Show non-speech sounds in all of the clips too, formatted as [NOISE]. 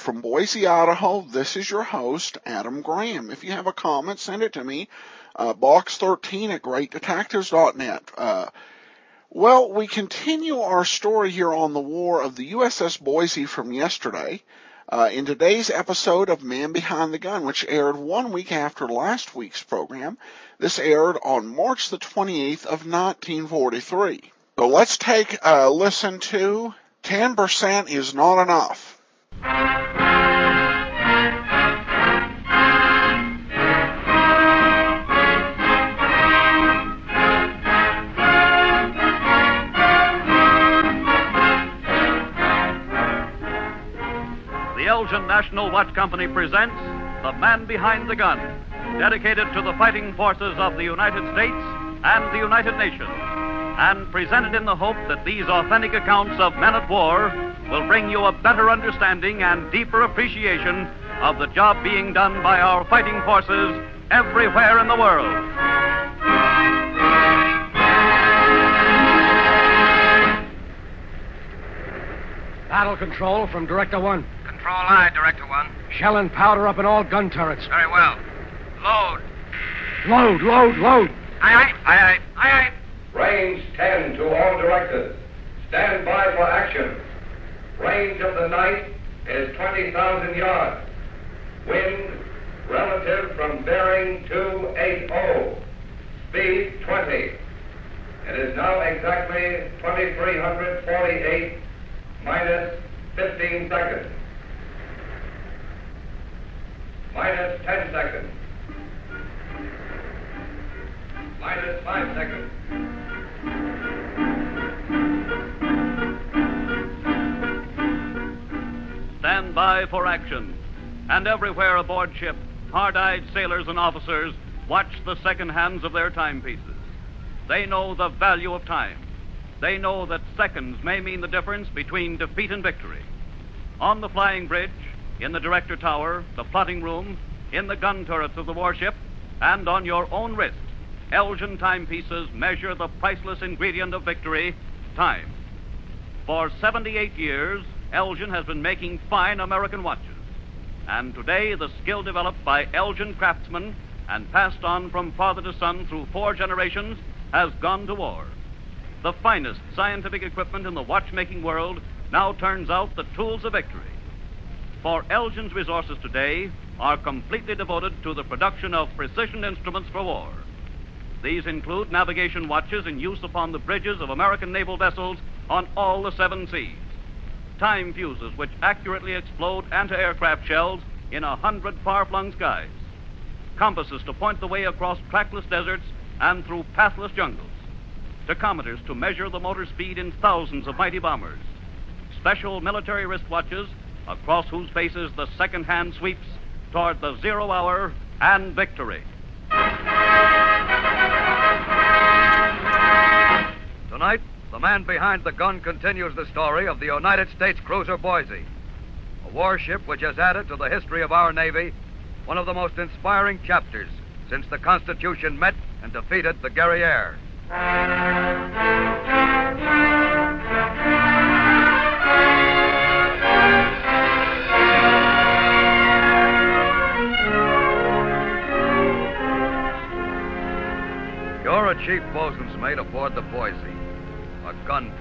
from Boise, Idaho. This is your host, Adam Graham. If you have a comment, send it to me, uh, box13 at greatdetectives.net. Uh, well, we continue our story here on the war of the USS Boise from yesterday. Uh, in today's episode of Man Behind the Gun, which aired one week after last week's program, this aired on March the 28th of 1943. So let's take a listen to 10% is not enough. The Elgin National Watch Company presents The Man Behind the Gun, dedicated to the fighting forces of the United States and the United Nations, and presented in the hope that these authentic accounts of men at war will bring you a better understanding and deeper appreciation of the job being done by our fighting forces everywhere in the world. Battle control from Director One. Control I, Director One. Shell and powder up in all gun turrets. Very well. Load. Load, load, load. Aye, aye. Aye, aye. Aye, aye. Range 10 to all directors. Stand by for action. Range of the night is 20,000 yards. Wind relative from bearing 280. Speed 20. It is now exactly 2348 minus 15 seconds. Minus 10 seconds. Minus 5 seconds. By for action. And everywhere aboard ship, hard eyed sailors and officers watch the second hands of their timepieces. They know the value of time. They know that seconds may mean the difference between defeat and victory. On the flying bridge, in the director tower, the plotting room, in the gun turrets of the warship, and on your own wrist, Elgin timepieces measure the priceless ingredient of victory time. For 78 years, Elgin has been making fine American watches. And today, the skill developed by Elgin craftsmen and passed on from father to son through four generations has gone to war. The finest scientific equipment in the watchmaking world now turns out the tools of victory. For Elgin's resources today are completely devoted to the production of precision instruments for war. These include navigation watches in use upon the bridges of American naval vessels on all the seven seas, time fuses which accurately explode anti aircraft shells in a hundred far flung skies, compasses to point the way across trackless deserts and through pathless jungles, tachometers to measure the motor speed in thousands of mighty bombers, special military wristwatches across whose faces the second hand sweeps toward the zero hour and victory. Tonight, the man behind the gun continues the story of the United States cruiser Boise, a warship which has added to the history of our Navy one of the most inspiring chapters since the Constitution met and defeated the Guerriere. You're a chief bosun's mate aboard the Boise,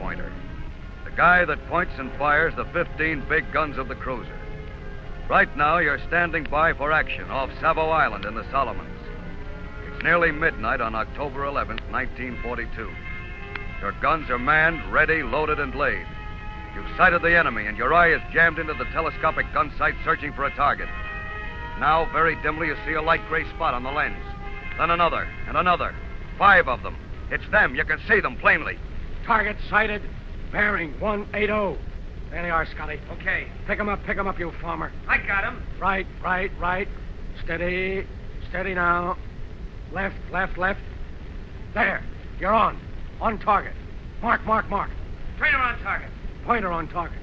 pointer. The guy that points and fires the 15 big guns of the cruiser. Right now, you're standing by for action off Savo Island in the Solomons. It's nearly midnight on October 11th, 1942. Your guns are manned, ready, loaded, and laid. You've sighted the enemy, and your eye is jammed into the telescopic gun sight searching for a target. Now, very dimly, you see a light gray spot on the lens. Then another, and another. Five of them. It's them. You can see them plainly. Target sighted. Bearing 180. There they are, Scotty. Okay. Pick 'em up, pick 'em up, you farmer. I got him. Right, right, right. Steady. Steady now. Left, left, left. There. You're on. On target. Mark, mark, mark. Trainer on target. Pointer on target.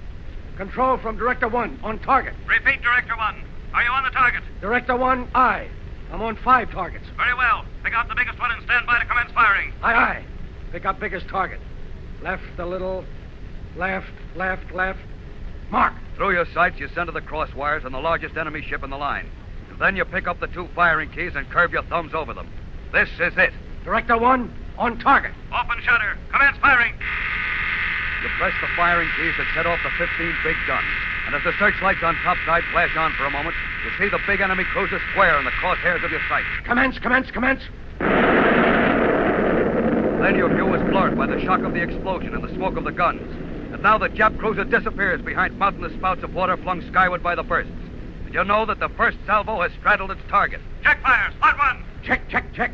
Control from Director One. On target. Repeat, Director One. Are you on the target? Director One, aye. I'm on five targets. Very well. Pick out the biggest one and stand by to commence firing. Aye, aye. Pick up biggest target. Left a little. Left, left, left. Mark. Through your sights, you center the cross wires on the largest enemy ship in the line. Then you pick up the two firing keys and curve your thumbs over them. This is it. Director one, on target. Open shutter. Commence firing. You press the firing keys that set off the 15 big guns. And as the searchlights on topside flash on for a moment, you see the big enemy cruiser square in the crosshairs of your sight. Commence, commence, commence. Then your view is blurred by the shock of the explosion and the smoke of the guns. And now the Jap cruiser disappears behind mountainous spouts of water flung skyward by the bursts. And you know that the first salvo has straddled its target. Check fire. Spot one. Check, check, check.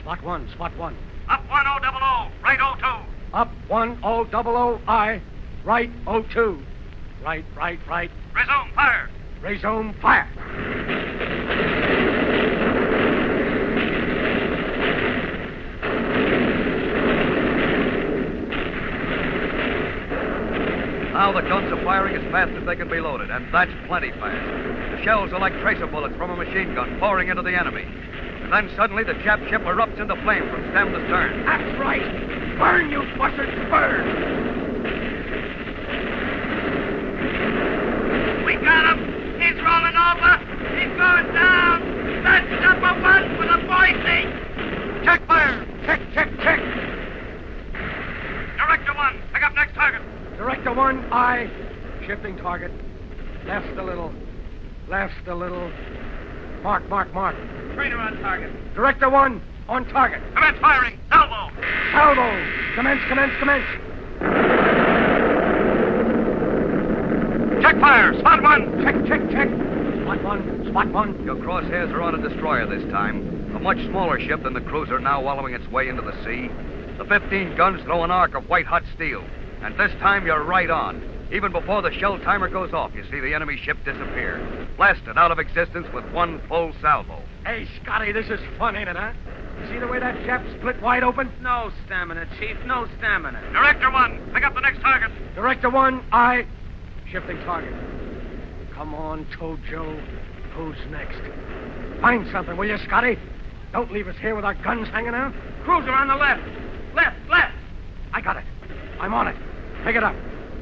Spot one, spot one. Up one O double O. Right O two. Up one O double O I. Right O two. Right, right, right. Resume fire. Resume fire. Now the guns are firing as fast as they can be loaded, and that's plenty fast. The shells are like tracer bullets from a machine gun pouring into the enemy. And then suddenly the Jap ship erupts into flame from stem to stern. That's right. Burn, you buzzards, burn. We got him. He's rolling over. He's going down. That's number one for the Boise. Check fire. Check, check, check. Director one. Pick up next target. Director one, I. Shifting target. Left a little. Left a little. Mark, mark, mark. Trainer on target. Director one, on target. Commence firing. Salvo. Salvo. Commence, commence, commence. Check fire. Spot one. Check, check, check. Spot one, spot one. Your crosshairs are on a destroyer this time, a much smaller ship than the cruiser now wallowing its way into the sea. The 15 guns throw an arc of white hot steel, and this time you're right on. Even before the shell timer goes off, you see the enemy ship disappear, blasted out of existence with one full salvo. Hey, Scotty, this is fun, ain't it, huh? You see the way that Jap split wide open? No stamina, Chief. No stamina. Director one. Pick up the next target. Director one, I. Shifting target. Come on, Tojo. Who's next? Find something, will you, Scotty? Don't leave us here with our guns hanging out. Cruiser on the left. Left, left. I got it. I'm on it. Pick it up.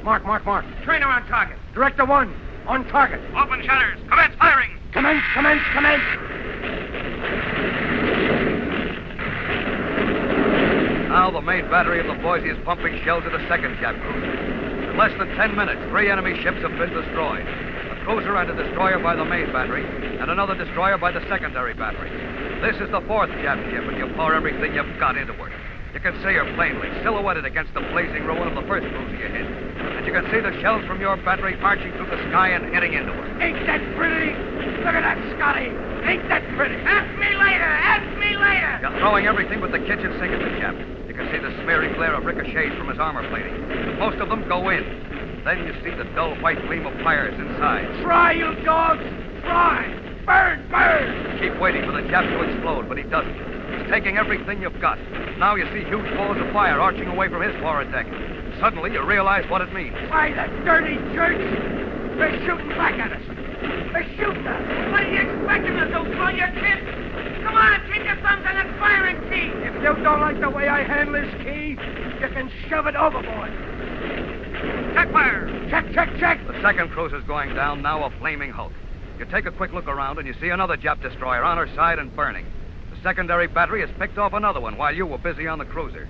Mark, mark, mark. Trainer on target. Director one, on target. Open shutters. Commence firing. Commence, commence, commence. Now the main battery of the Boise is pumping shells at the second Jap cruiser. In less than ten minutes, three enemy ships have been destroyed. A cruiser and a destroyer by the main battery, and another destroyer by the secondary battery. This is the fourth Jap ship, and you pour everything you've got into it. You can see her plainly, silhouetted against the blazing ruin of the first cruiser you hit. And you can see the shells from your battery arching through the sky and hitting into her. Ain't that pretty? Look at that, Scotty. Ain't that pretty? Ask me later. Ask me later. You're throwing everything but the kitchen sink at the Jap. You can see the smearing glare of ricochets from his armor plating. Most of them go in. Then you see the dull white gleam of fires inside. Try, you dogs. Try. Burn, burn. Keep waiting for the Jap to explode, but he doesn't. He's taking everything you've got. Now you see huge balls of fire arching away from his forward deck. Suddenly you realize what it means. Why, the dirty jerks. They're shooting back at us. They're shooting us. What are you expecting us to throw your kids? Come on, keep your thumbs on that firing key. If you don't like the way I handle this key, you can shove it overboard. Check fire. Check, check, check. The second cruiser's going down, now a flaming hulk. You take a quick look around and you see another Jap destroyer on her side and burning. The secondary battery has picked off another one while you were busy on the cruiser.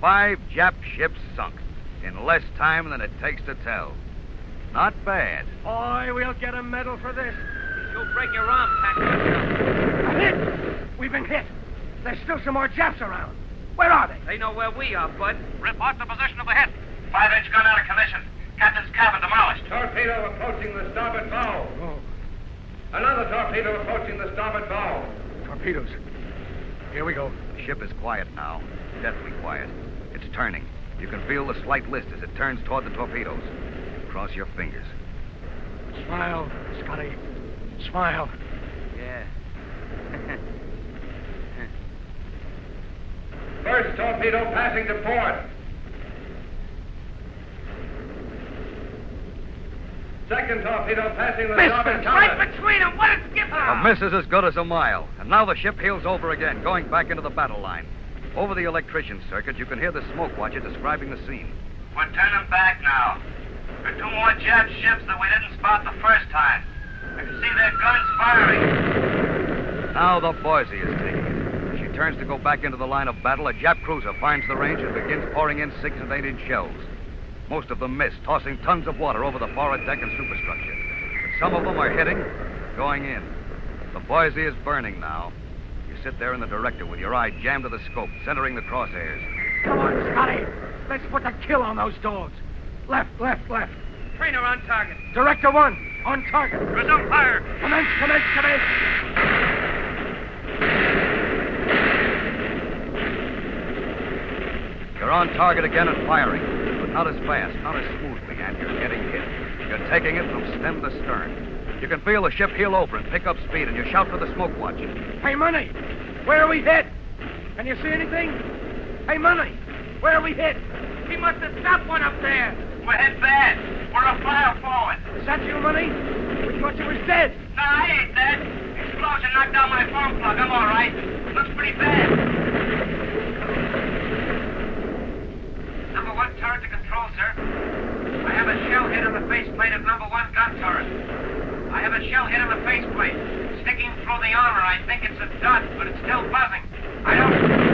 Five Jap ships sunk in less time than it takes to tell. Not bad. Boy, we'll get a medal for this. You'll break your arm, Patrick. A hit. We've been hit. There's still some more Japs around. Where are they? They know where we are, Bud. Report the position of the hit. Five inch gun out of commission. Captain's cabin demolished. Torpedo approaching the starboard bow. Oh, Another torpedo approaching the starboard bow. torpedoes. Here we go. The ship is quiet now, deathly quiet. It's turning. You can feel the slight list as it turns toward the torpedoes. Cross your fingers. Smile, Scotty. Smile. Yeah. [LAUGHS] First torpedo passing to port. Second torpedo passing the starboard Missed counter. right between them. What a skipper! A miss is as good as a mile. And now the ship heels over again, going back into the battle line. Over the electrician circuit, you can hear the smoke watcher describing the scene. We're turning back now. There are two more Jap ships that we didn't spot the first time. I can see their guns firing. Now the Boise is taking it. As she turns to go back into the line of battle, a Jap cruiser finds the range and begins pouring in six and eight inch shells. Most of them miss, tossing tons of water over the forward deck and superstructure. But some of them are hitting, going in. The Boise is burning now. You sit there in the director with your eye jammed to the scope, centering the crosshairs. Come on, Scotty. Let's put the kill on those dogs. Left, left, left. Trainer on target. Director one, on target. Resume fire. Commence, commence, commence. You're on target again and firing, but not as fast, not as smoothly, and you're getting hit. You're taking it from stem to stern. You can feel the ship heel over and pick up speed, and you shout for the smoke watch. Hey, Money, where are we hit? Can you see anything? Hey, Money, where are we hit? He must have stopped one up there. We're hit bad. We're a fire forward. Is that you, Money? We thought you was dead. No, I ain't dead. Explosion knocked out my phone plug. I'm all right. Looks pretty bad. Number one sir. I have a shell hit on the faceplate of number one gun turret. I have a shell hit on the faceplate. Sticking through the armor. I think it's a dot, but it's still buzzing. I don't...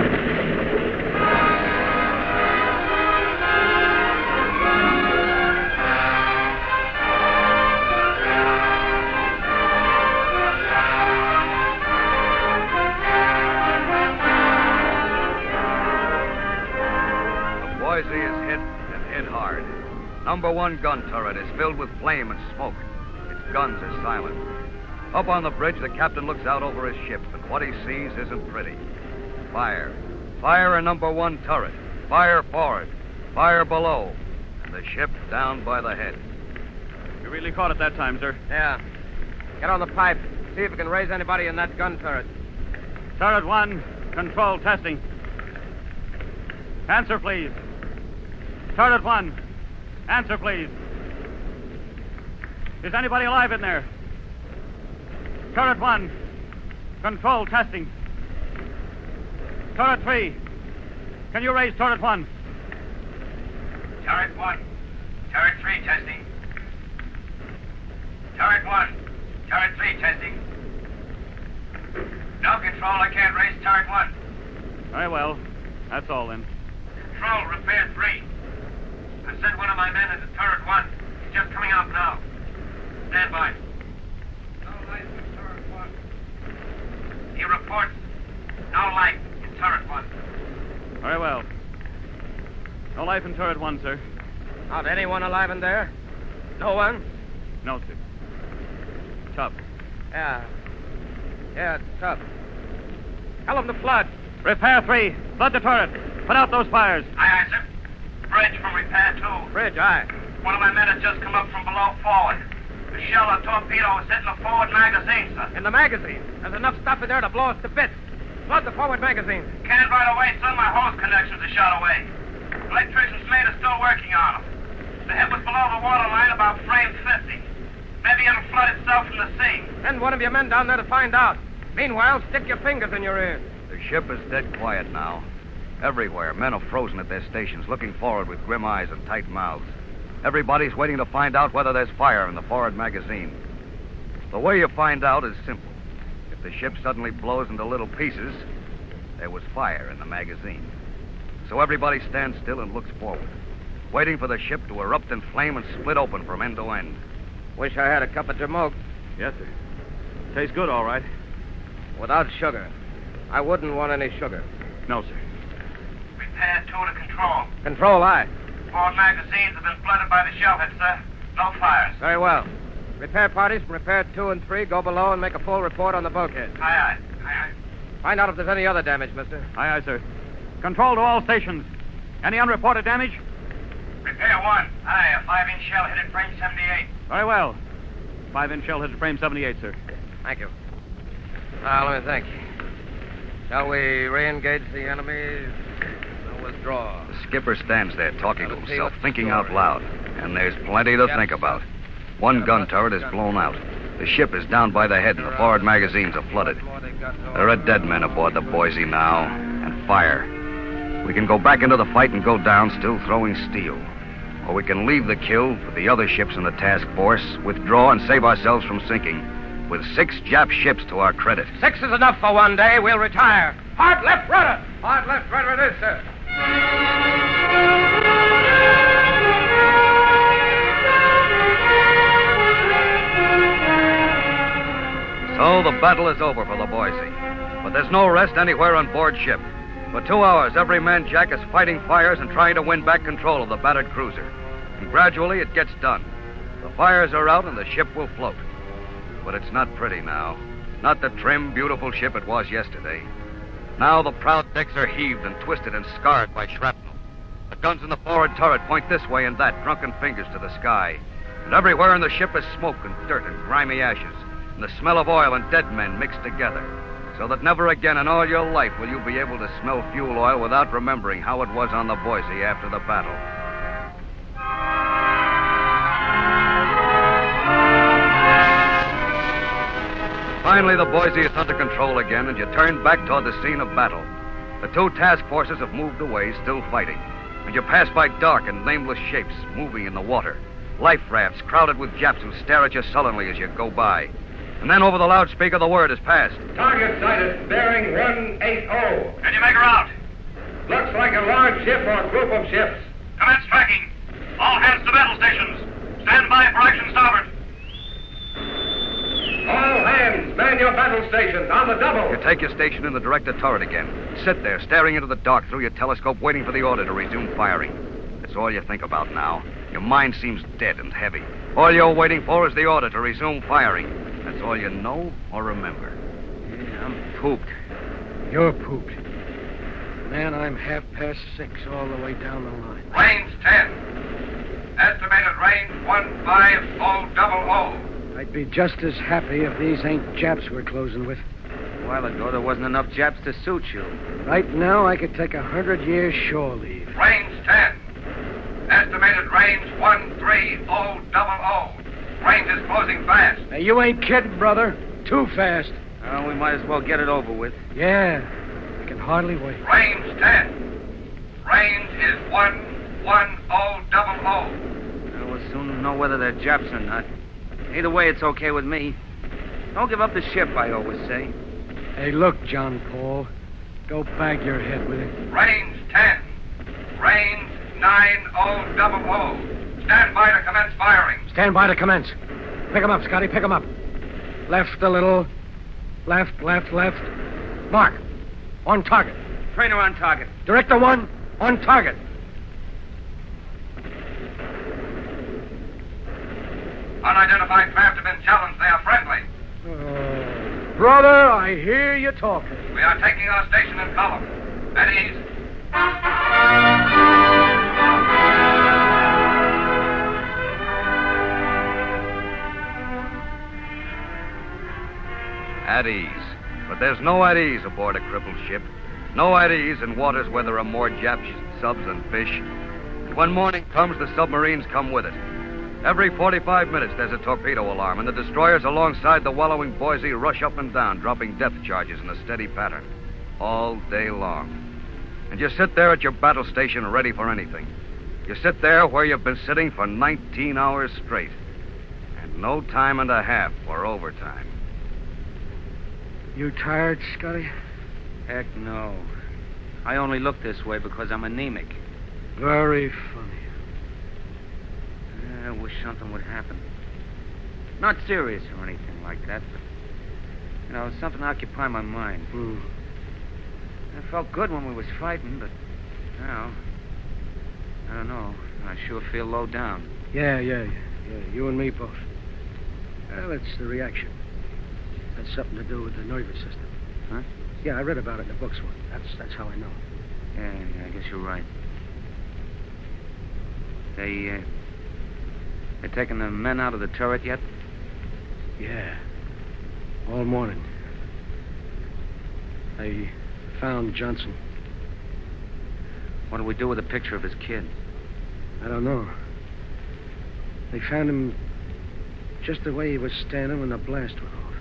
Number one gun turret is filled with flame and smoke. Its guns are silent. Up on the bridge, the captain looks out over his ship, and what he sees isn't pretty. Fire. Fire in number one turret. Fire forward. Fire below. And the ship down by the head. You really caught it that time, sir. Yeah. Get on the pipe. See if we can raise anybody in that gun turret. Turret one, control testing. Answer, please. Turret one, answer, please. Is anybody alive in there? Turret one, control testing. Turret three, can you raise turret one? Turret one. Turret three testing. Turret one. Turret three testing. No control, I can't raise turret one. Very well. That's all then. Control, repair three. I sent one of my men into turret one. He's just coming out now. Stand by. No light in turret one. He reports no light in turret one. Very well. No life in turret one, sir. Not anyone alive in there? No one? No, sir. Tough. Yeah. Yeah, it's tough. Tell them to flood. Repair three. Flood the turret. Put out those fires. Aye, aye, sir. Bridge from repair two. Bridge, aye. One of my men has just come up from below forward. The shell or torpedo was hitting the forward magazine, sir. In the magazine. There's enough stuff in there to blow us to bits. Flood the forward magazine. Can't right away, sir. My hose connections are shot away. Electrician's mate is still working on them. The hit was below the water line about frame 50. Maybe it'll flood itself from the sea. Send one of your men down there to find out. Meanwhile, stick your fingers in your ears. The ship is dead quiet now. Everywhere, men are frozen at their stations, looking forward with grim eyes and tight mouths. Everybody's waiting to find out whether there's fire in the forward magazine. The way you find out is simple. If the ship suddenly blows into little pieces, there was fire in the magazine. So everybody stands still and looks forward, waiting for the ship to erupt in flame and split open from end to end. Wish I had a cup of Jamoke Yes, sir. Tastes good, all right. without sugar. I wouldn't want any sugar. No, sir. Repair two to control. Control, aye. Forward magazines have been flooded by the shell hit, sir. Uh, no fires. Very well. Repair parties from repair two and three go below and make a full report on the bulkhead. Aye, aye. Aye, aye. Find out if there's any other damage, mister. Aye, aye, sir. Control to all stations. Any unreported damage? Repair one. Aye, a five-inch shell hit at frame 78. Very well. Five inch shell hit at frame 78, sir. Thank you. Now, let me think. Shall we re-engage the enemy or withdraw? The skipper stands there talking to himself, thinking out loud. And there's plenty to think about. One gun turret is blown out. The ship is down by the head, and the forward magazines are flooded. There are dead men aboard the Boise now, and fire. We can go back into the fight and go down, still throwing steel. or we can leave the kill for the other ships in the task force, withdraw, and save ourselves from sinking. With six Jap ships to our credit. Six is enough for one day. We'll retire. Hard left rudder. Hard left rudder it is, sir. So the battle is over for the Boise. But there's no rest anywhere on board ship. For two hours, every man Jack is fighting fires and trying to win back control of the battered cruiser. And gradually it gets done. The fires are out and the ship will float. But it's not pretty now. Not the trim, beautiful ship it was yesterday. Now the proud decks are heaved and twisted and scarred by shrapnel. The guns in the forward turret point this way and that, drunken fingers to the sky. And everywhere in the ship is smoke and dirt and grimy ashes, and the smell of oil and dead men mixed together. So that never again in all your life will you be able to smell fuel oil without remembering how it was on the Boise after the battle. Finally, the Boise is under control again, and you turn back toward the scene of battle. The two task forces have moved away, still fighting. And you pass by dark and nameless shapes moving in the water. Life rafts crowded with Japs who stare at you sullenly as you go by. And then over the loudspeaker, the word is passed. Target sighted, bearing 180. Can you make her out? Looks like a large ship or a group of ships. Commence tracking. All hands to battle stations. Stand by for action starboard. All hands, man your battle stations on the double. You take your station in the director turret again. Sit there, staring into the dark through your telescope, waiting for the order to resume firing. That's all you think about now. Your mind seems dead and heavy. All you're waiting for is the order to resume firing. That's all you know or remember. Yeah, I'm pooped. You're pooped. Man, I'm half past six all the way down the line. Range 10. Estimated range 15000. I'd be just as happy if these ain't Japs we're closing with. A while ago, there wasn't enough Japs to suit you. Right now, I could take a hundred years shore leave. Range 10. Estimated range 13000. Range is closing fast. Now, you ain't kidding, brother. Too fast. Well, we might as well get it over with. Yeah, I can hardly wait. Range 10. Range is 11000. Well, we'll soon know whether they're Japs or not. Either way, it's okay with me. Don't give up the ship, I always say. Hey, look, John Paul. Go bag your head with it. Range 10. Range 9000. Stand by to commence firing. Stand by to commence. Pick 'em up, Scotty. Pick 'em up. Left a little. Left, left, left. Mark. On target. Trainer on target. Director one. On target. Unidentified craft have been challenged. They are friendly. Oh, brother, I hear you talking. We are taking our station in column. At ease. At ease. But there's no at ease aboard a crippled ship. No at ease in waters where there are more Jap subs than fish. And when morning comes, the submarines come with it. Every 45 minutes, there's a torpedo alarm, and the destroyers alongside the wallowing Boise rush up and down, dropping depth charges in a steady pattern. All day long. And you sit there at your battle station ready for anything. You sit there where you've been sitting for 19 hours straight. And no time and a half for overtime. You tired, Scotty? Heck no. I only look this way because I'm anemic. Very funny. I wish something would happen. Not serious or anything like that, but, you know, something to occupy my mind. Hmm. It felt good when we was fighting, but now, I don't know. I sure feel low down. Yeah, yeah, yeah. Yeah, you and me both. Well, it's the reaction. That's something to do with the nervous system. Huh? Yeah, I read about it in the books once. That's that's how I know. Yeah, yeah, I guess you're right. They, uh, they taking the men out of the turret yet? Yeah. All morning. They found Johnson. What do we do with a picture of his kid? I don't know. They found him just the way he was standing when the blast went off.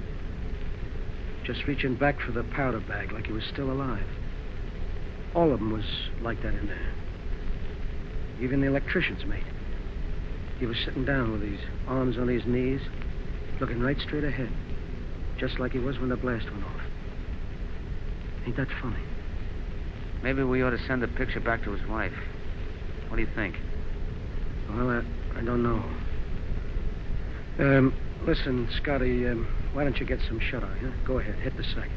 Just reaching back for the powder bag like he was still alive. All of them was like that in there. Even the electrician's mate. He was sitting down with his arms on his knees, looking right straight ahead, just like he was when the blast went off. Ain't that funny? Maybe we ought to send the picture back to his wife. What do you think? Well, I, I don't know. Um, listen, Scotty, um, why don't you get some shut eye, huh? Go ahead, hit the sack.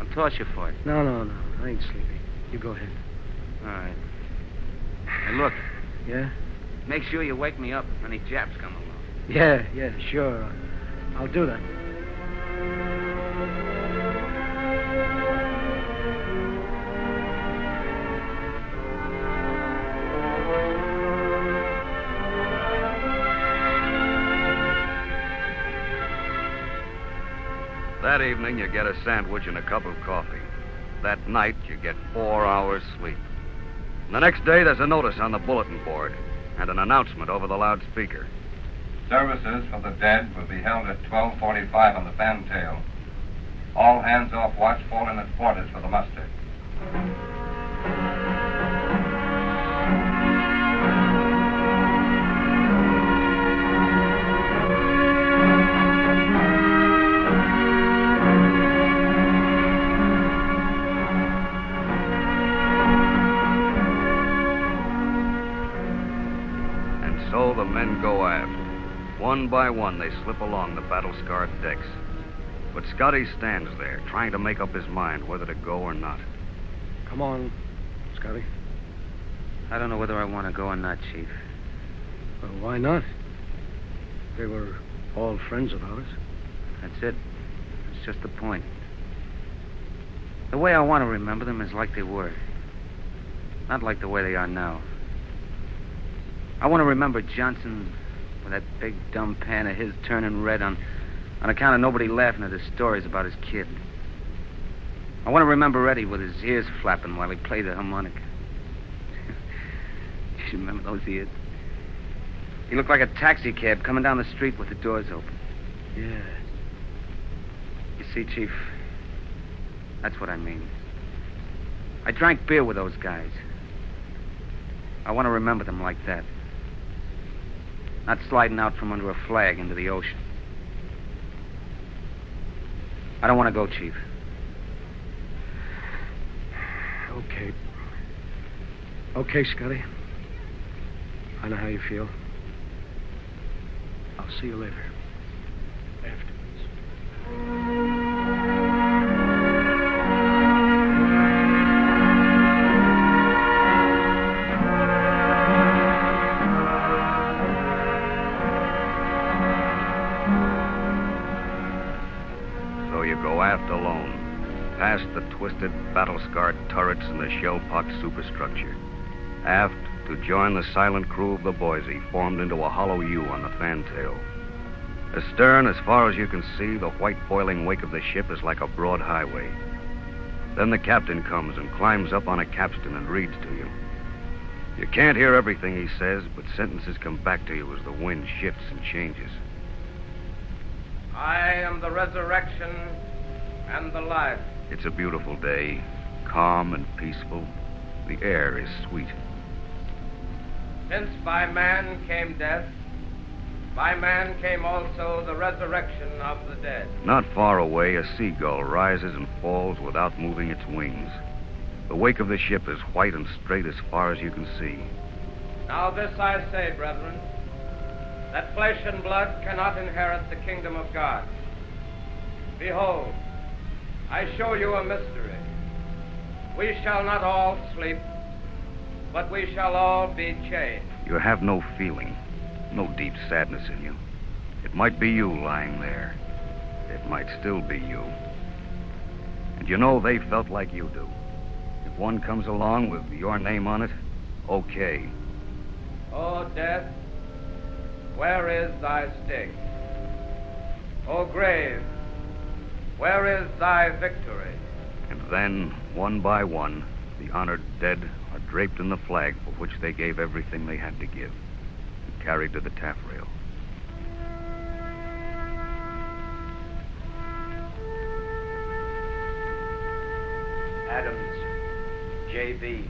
I'll toss you for it. No, no, no. I ain't sleepy. You go ahead. All right. Hey, look, Yeah? Make sure you wake me up if any Japs come along. Yeah, yeah, sure. I'll do that. That evening, you get a sandwich and a cup of coffee. That night, you get four hours sleep. And the next day, there's a notice on the bulletin board and an announcement over the loudspeaker. Services for the dead will be held at 1245 on the fantail. All hands off watch fall in at quarters for the muster. By one, they slip along the battle scarred decks. But Scotty stands there, trying to make up his mind whether to go or not. Come on, Scotty. I don't know whether I want to go or not, Chief. Well, why not? They were all friends of ours. That's it. It's just the point. The way I want to remember them is like they were. Not like the way they are now. I want to remember Johnson with that big dumb pan of his turning red on, on account of nobody laughing at his stories about his kid. I want to remember Eddie with his ears flapping while he played the harmonica. [LAUGHS] you remember those ears? He looked like a taxi cab coming down the street with the doors open. Yeah. You see, Chief, that's what I mean. I drank beer with those guys. I want to remember them like that. Not sliding out from under a flag into the ocean. I don't want to go, Chief. Okay. Okay, Scotty. I know how you feel. I'll see you later. Afterwards. Twisted, battle scarred turrets and the shell pocked superstructure. Aft to join the silent crew of the Boise, formed into a hollow U on the fantail. Astern, as far as you can see, the white boiling wake of the ship is like a broad highway. Then the captain comes and climbs up on a capstan and reads to you. You can't hear everything he says, but sentences come back to you as the wind shifts and changes. I am the resurrection and the life. It's a beautiful day, calm and peaceful. The air is sweet. Since by man came death, by man came also the resurrection of the dead. Not far away, a seagull rises and falls without moving its wings. The wake of the ship is white and straight as far as you can see. Now this I say, brethren, that flesh and blood cannot inherit the kingdom of God. Behold, I show you a mystery. We shall not all sleep, but we shall all be changed. You have no feeling, no deep sadness in you. It might be you lying there. It might still be you. And you know they felt like you do. If one comes along with your name on it, okay. O death, where is thy sting? O grave, where is thy victory? And then, one by one, the honored dead are draped in the flag for which they gave everything they had to give and carried to the taffrail. Adams, J.B.,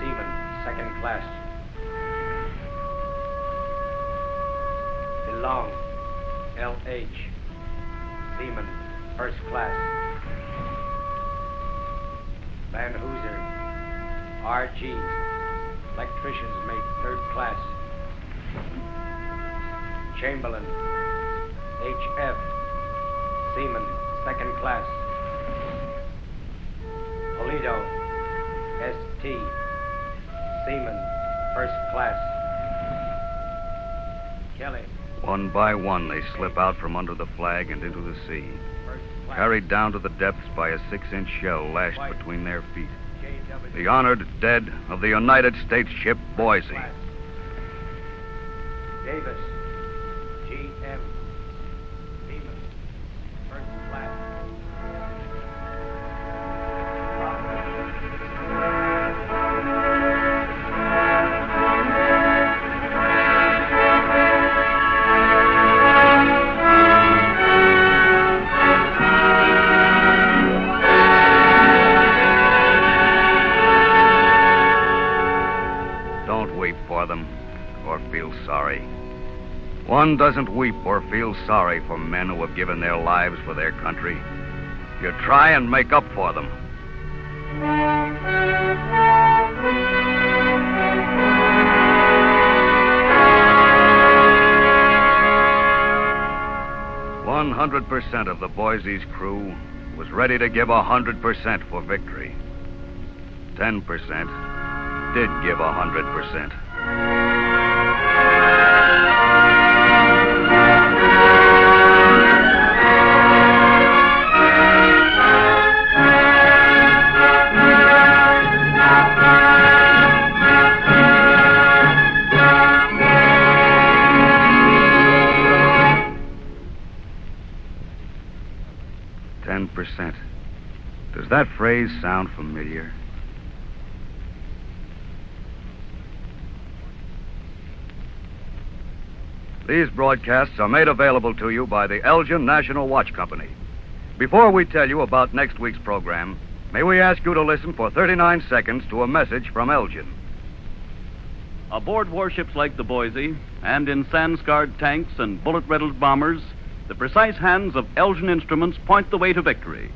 Seaman, second class. Long, L.H. Seaman, first class. Van Hooser, R.G. Electrician's mate, third class. Chamberlain, H.F. Seaman, second class. Polito, S.T. Seaman, first class. Kelly, One by one, they slip out from under the flag and into the sea. Carried down to the depths by a six inch shell lashed between their feet. The honored dead of the United States ship Boise. Davis, G.M. or feel sorry. One doesn't weep or feel sorry for men who have given their lives for their country. You try and make up for them. One hundred percent of the Boise's crew was ready to give a hundred percent for victory. Ten percent did give a hundred percent. Sound familiar? These broadcasts are made available to you by the Elgin National Watch Company. Before we tell you about next week's program, may we ask you to listen for 39 seconds to a message from Elgin. Aboard warships like the Boise and in sand scarred tanks and bullet riddled bombers, the precise hands of Elgin instruments point the way to victory.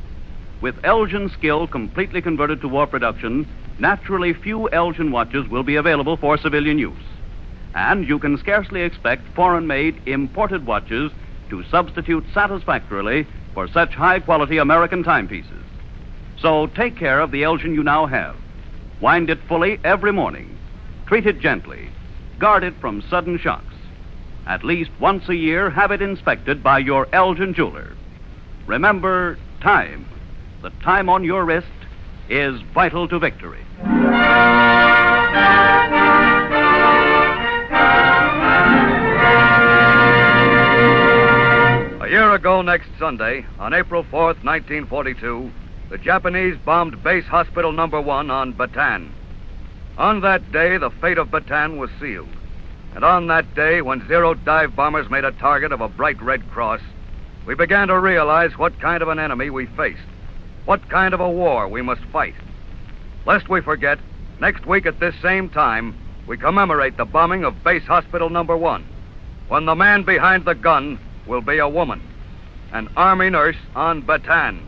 With Elgin skill completely converted to war production, naturally few Elgin watches will be available for civilian use. And you can scarcely expect foreign made imported watches to substitute satisfactorily for such high quality American timepieces. So take care of the Elgin you now have. Wind it fully every morning. Treat it gently. Guard it from sudden shocks. At least once a year, have it inspected by your Elgin jeweler. Remember, time. The time on your wrist is vital to victory. A year ago next Sunday, on April 4th, 1942, the Japanese bombed Base Hospital Number 1 on Bataan. On that day, the fate of Bataan was sealed. And on that day, when Zero dive bombers made a target of a bright red cross, we began to realize what kind of an enemy we faced, what kind of a war we must fight. Lest we forget, next week at this same time, we commemorate the bombing of Base Hospital Number 1, when the man behind the gun will be a woman, an Army nurse on Bataan.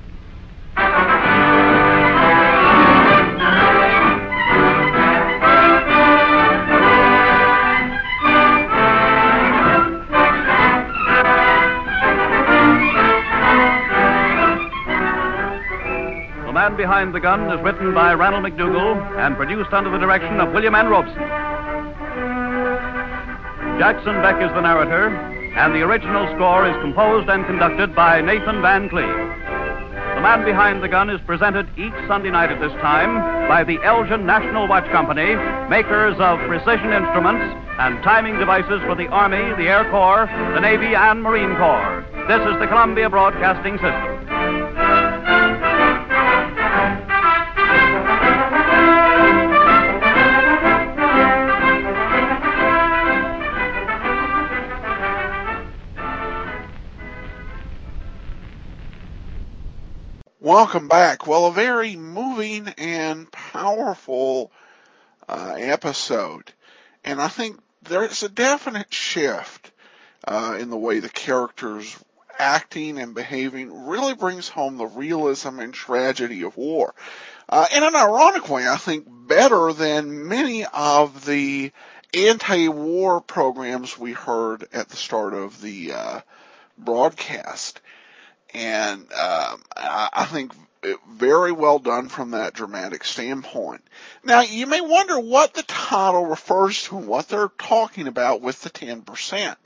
Man Behind the Gun is written by Ranald MacDougall and produced under the direction of William N. Robson. Jackson Beck is the narrator, and the original score is composed and conducted by Nathan Van Cleave. The Man Behind the Gun is presented each Sunday night at this time by the Elgin National Watch Company, makers of precision instruments and timing devices for the Army, the Air Corps, the Navy, and Marine Corps. This is the Columbia Broadcasting System. Welcome back. Well, a very moving and powerful uh, episode. And I think there's a definite shift uh, in the way the characters acting and behaving really brings home the realism and tragedy of war. Uh, in an ironic way, I think better than many of the anti-war programs we heard at the start of the uh, broadcast. And um, I, I think very well done from that dramatic standpoint. Now, you may wonder what the title refers to and what they're talking about with the 10%.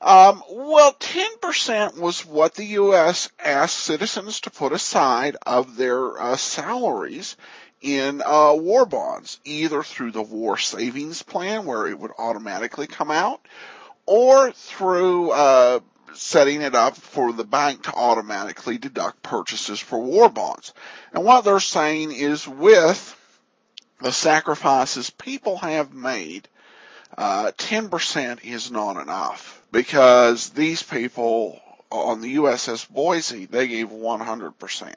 Um, well, 10% was what the U.S. asked citizens to put aside of their uh, salaries in uh, war bonds, either through the war savings plan where it would automatically come out, or through uh, setting it up for the bank to automatically deduct purchases for war bonds. And what they're saying is with the sacrifices people have made, uh, 10% is not enough because these people on the USS Boise, they gave 100%.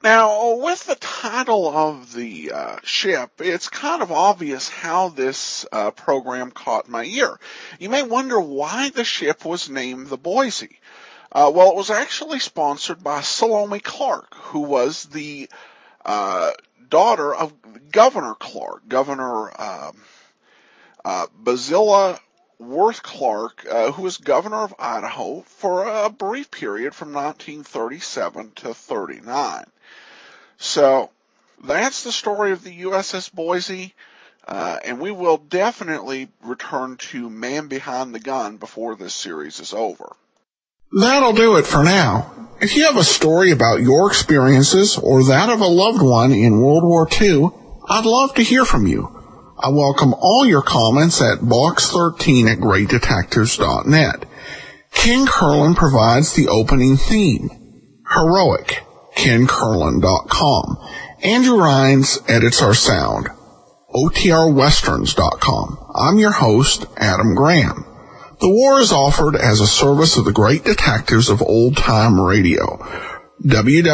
Now, with the title of the uh, ship, it's kind of obvious how this uh, program caught my ear. You may wonder why the ship was named the Boise. Uh, well, it was actually sponsored by Salome Clark, who was the uh, daughter of Governor Clark, Governor um, uh, Barzillai Worth Clark, uh, who was governor of Idaho for a brief period from 1937 to 39. So that's the story of the USS Boise, uh, and we will definitely return to Man Behind the Gun before this series is over. That'll do it for now. If you have a story about your experiences or that of a loved one in World War II, I'd love to hear from you. I welcome all your comments at box13 at greatdetectives.net. Ken Curlin provides the opening theme. Heroic. KenCurlin.com. Andrew Rhynes edits our sound. OTRWesterns.com. I'm your host, Adam Graham. The war is offered as a service of the great detectives of old time radio. www